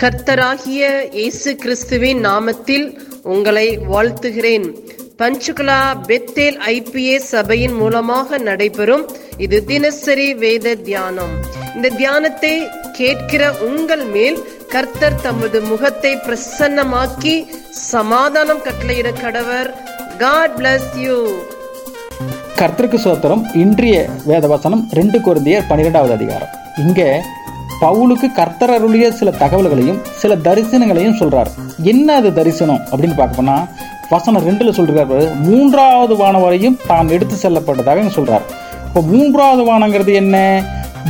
கர்த்தராகிய இயேசு கிறிஸ்துவின் நாமத்தில் உங்களை வாழ்த்துகிறேன். பஞ்சுகுலா பெத்தேல் ஐபிஏ சபையின் மூலமாக நடைபெறும் இது தினசரி வேத தியானம். இந்த தியானத்தை கேட்கிற உங்கள் மேல் கர்த்தர் தமது முகத்தை பிரசன்னமாக்கி சமாதானம் கட்டளையிட கடவர். காட் பிளஸ் யூ கர்த்தருக்கு சோத்திரம் இன்றைய வேத வசனம் ரெண்டு குருந்தியர் பன்னிரெண்டாவது அதிகாரம். இங்கே பவுலுக்கு கர்த்தர் அருளிய சில தகவல்களையும் சில தரிசனங்களையும் சொல்றார். என்ன அது தரிசனம் அப்படின்னு பார்க்கப்போனா வசனம் ரெண்டுல சொல்றாரு மூன்றாவது வானம் வரையும் தான் எடுத்து செல்லப்பட்டதாக சொல்றார். இப்போ மூன்றாவது வானங்கிறது என்ன?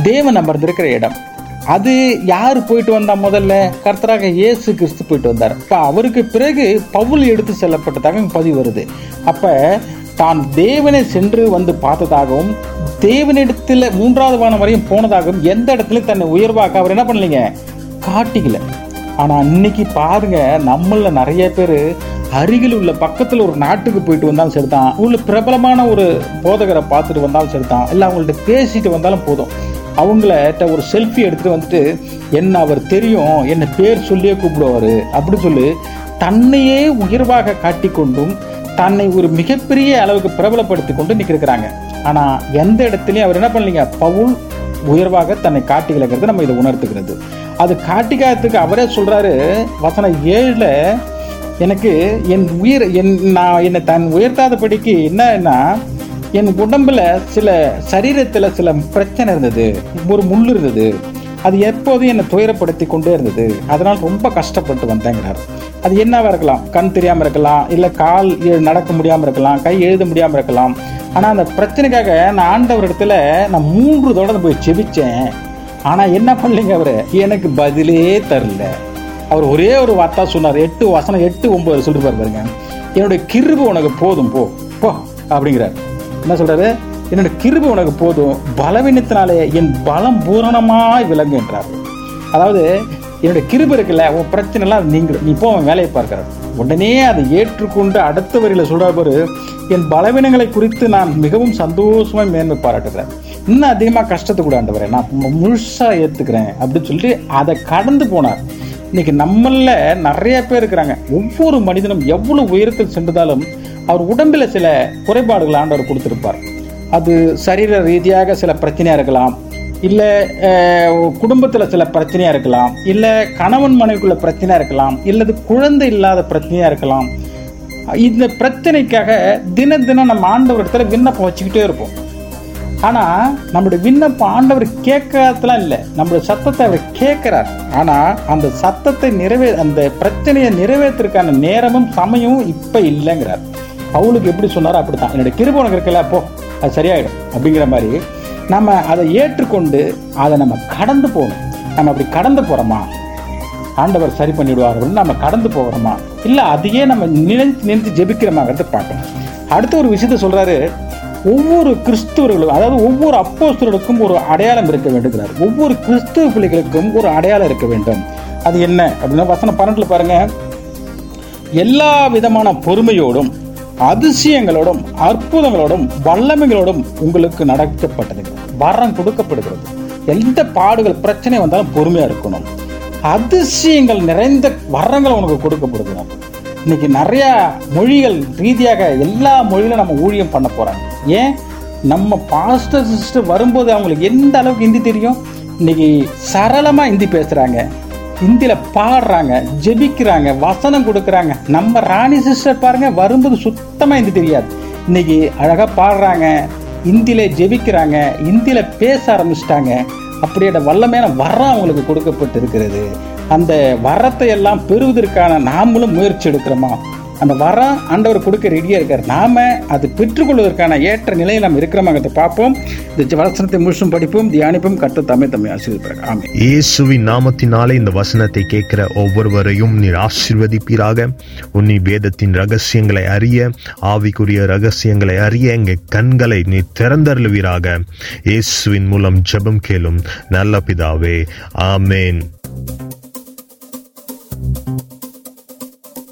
தேவன் அமர்ந்திருக்கிற இடம். அது யார் போயிட்டு வந்தா முதல்ல? கர்த்தராக இயேசு கிறிஸ்து போயிட்டு வந்தார். இப்போ அவருக்கு பிறகு பவுல் எடுத்து செல்லப்பட்டதாக பதிவு வருது. அப்போ தான் தேவனை சென்று வந்து பார்த்ததாகவும் தேவனிடத்தில் மூன்றாவது வானம் வரையும் போனதாகவும் எந்த இடத்துல தன்னை உயர்வாக்க அவர் என்ன பண்ணலீங்க? காட்டிக்கல. ஆனால் இன்னைக்கு பாருங்க நம்மள நிறைய பேர் அருகில் உள்ள பக்கத்தில் ஒரு நாட்டுக்கு போயிட்டு வந்தாலும் சரிதான். உள்ள பிரபலமான ஒரு போதகரை பார்த்துட்டு வந்தாலும் சரிதான். இல்லை அவங்கள்ட்ட பேசிட்டு வந்தாலும் போதும். அவங்கள்ட்ட ஒரு செல்ஃபி எடுத்துகிட்டு வந்துட்டு என்ன அவர் தெரியும்? என்ன பேர் சொல்லியே கூப்பிடுவாரு. அப்படின்னு சொல்லி தன்னையே உயர்வாக காட்டிக்கொண்டும் தன்னை ஒரு மிகப்பெரிய அளவுக்கு பிரபலப்படுத்தி கொண்டு நிற்கிறாங்க. ஆனா எந்த இடத்துலயும் அவர் என்ன பண்ணலீங்க? பவுல் உயர்வாக தன்னை காட்டிக்கலைங்கிறது நம்ம இதை உணர்த்துகிறது. அது காட்டிக்காததுக்கு அவரே சொல்றாரு வசனம் ஏழுல எனக்கு என் உயிர் என் நான் என்னை தன் உயர்த்தாதபடிக்கு என்னன்னா என் உடம்புல சில சரீரத்தில் சில பிரச்சனை இருந்தது. ஒரு முள் இருந்தது. அது எப்போதும் என்னை துயரப்படுத்தி கொண்டே இருந்தது. அதனால் ரொம்ப கஷ்டப்பட்டு வந்தேங்கிறார். அது என்னவா இருக்கலாம்? கண் தெரியாம இருக்கலாம் இல்ல கால் நடக்க முடியாம இருக்கலாம் கை எழுத முடியாம இருக்கலாம். ஆனா அந்த பிரச்சனைக்காக நான் ஆண்டவர் இடத்துல நான் மூன்று தடவை போய் செபிச்சேன் ஆனா என்ன பண்ணலைங்க அவரு? எனக்கு பதிலே தரல. அவர் ஒரே ஒரு வார்த்தா சொன்னார். எட்டு வசனம் எட்டு ஒன்பது சொல்லிட்டு பாருங்க. என்னுடைய கிருபு உனக்கு போதும் போ போ அப்படிங்கிறார். என்ன சொல்றாரு? என்னோட கிருபு உனக்கு போதும். பலவீனத்தினாலே என் பலம் பூரணமாய் விளங்குகின்றார். அதாவது என்னுடைய கிருப இருக்குல்ல உன் பிரச்சனைலாம் நீங்கள் அது நீங்கிடும். நீ போ அவன் வேலையை பார்க்கிறார் உடனே அதை ஏற்றுக்கொண்டு அடுத்த வரியில் சொல்ற பாரு என் பலவீனங்களை குறித்து நான் மிகவும் சந்தோஷமாக மேன்மை பாராட்டுகிறேன். இன்னும் அதிகமாக கஷ்டத்தை கூட ஆண்டவரே. நான் முழுசாக ஏற்றுக்கிறேன் அப்படின்னு சொல்லிட்டு அதை கடந்து போனார். இன்னைக்கு நம்மள நிறைய பேர் இருக்கிறாங்க. ஒவ்வொரு மனிதனும் எவ்வளோ உயரத்தில் சென்றதாலும் அவர் உடம்பில் சில குறைபாடுகள் ஆண்டவர் கொடுத்துருப்பார். அது சரீர ரீதியாக சில பிரச்சனையாக இருக்கலாம் இல்ல குடும்பத்தில் குடும்பத்துல சில பிரச்சனையா இருக்கலாம் இல்ல கணவன் மனைவிக்குள்ள பிரச்சனையா இருக்கலாம் இல்லது குழந்தை இல்லாத பிரச்சனையா இருக்கலாம். இந்த பிரச்சனைக்காக தின தினம் நம்ம ஆண்டவர் இடத்துல விண்ணப்பம் வச்சுக்கிட்டே இருப்போம். ஆனா நம்முடைய விண்ணப்பம் ஆண்டவர் கேட்கறதுலாம் இல்லை. நம்மளுடைய சத்தத்தை அவர் கேட்கிறார். ஆனா அந்த சத்தத்தை நிறைவே அந்த பிரச்சனையை நிறைவேற்றுறதுக்கான நேரமும் சமயமும் இப்ப இல்லைங்கிறார். பவுலுக்கு எப்படி சொன்னாரோ அப்படித்தான். என்னுடைய கிருபை உனக்கு இருக்கல போ. அது சரியாயிடும். அப்படிங்கிற மாதிரி நம்ம அதை ஏற்றுக்கொண்டு அதை நம்ம கடந்து போகணும். நம்ம அப்படி கடந்து போகிறோமா ஆண்டவர் சரி பண்ணிவிடுவார் அப்படின்னு நம்ம கடந்து போகிறோமா? இல்லை அதையே நம்ம நினைத்து நினைத்து ஜெபிக்கிறோமாங்கிறத பார்க்கணும் அடுத்த ஒரு விஷயத்த சொல்கிறாரு ஒவ்வொரு கிறிஸ்துவர்களும் அதாவது ஒவ்வொரு அப்போஸ்தர்களுக்கும் ஒரு அடையாளம் இருக்க வேண்டுங்கிறார் ஒவ்வொரு கிறிஸ்துவ பிள்ளைகளுக்கும் ஒரு அடையாளம் இருக்க வேண்டும். அது என்ன? அப்படின்னா வசனம் பன்னெண்டில் பாருங்கள் எல்லா விதமான பொறுமையோடும் அதிசயங்களோடும் அற்புதங்களோடும் வல்லமைகளோடும் உங்களுக்கு நடக்கப்பட்டது வரம் கொடுக்கப்படுகிறது. எந்த பாடுகள் பிரச்சனை வந்தாலும் பொறுமையா இருக்கணும். அதிசயங்கள் நிறைந்த வரங்கள் உனக்கு கொடுக்கப்படுகிறது இன்னைக்கு நிறைய மொழிகள் ரீதியாக எல்லா மொழியிலும் நம்ம ஊழியம் பண்ண போறாங்க. ஏன்? நம்ம பாஸ்டர் சிஸ்டர் வரும்போது அவங்களுக்கு எந்த அளவுக்கு ஹிந்தி தெரியும்? இன்னைக்கு சரளமா ஹிந்தி பேசுறாங்க. ஹிந்தியில பாடுறாங்க ஜெபிக்கிறாங்க வசனம் கொடுக்குறாங்க. நம்ம ராணி சிஸ்டர் பாருங்க வரும்போது சுத்தமா ஹிந்தி தெரியாது. இன்னைக்கு அழகா பாடுறாங்க ஹிந்தியில ஜெபிக்கிறாங்க ஹிந்தியில பேச ஆரம்பிச்சிட்டாங்க. அப்படியோட வல்லமையான வரம் அவங்களுக்கு கொடுக்கப்பட்டு இருக்கிறது அந்த வரத்தை எல்லாம் பெறுவதற்கான நாமளும் முயற்சி எடுக்கிறோமா? அந்த வரம் ஆண்டவர் கொடுக்க ரெடியாக இருக்கார். நாம அது பெற்றுக்கொள்வதற்கான ஏற்ற நிலையில் நாம் இருக்கிறோமாங்கிறத பார்ப்போம். இந்த வசனத்தை முழுசும் படிப்போம் தியானிப்போம் கற்று தமிழ் தம்மை ஆசீர்வதிப்பார் ஆமென். இயேசுவின் நாமத்தினாலே இந்த வசனத்தை கேட்கிற ஒவ்வொருவரையும் நீர் ஆசீர்வதிப்பீராக. உன்னி வேதத்தின் ரகசியங்களை அறிய ஆவிக்குரிய ரகசியங்களை அறிய எங்கள் கண்களை நீ திறந்தருளுவீராக. இயேசுவின் மூலம் ஜெபம் கேளும் நல்ல பிதாவே ஆமேன்.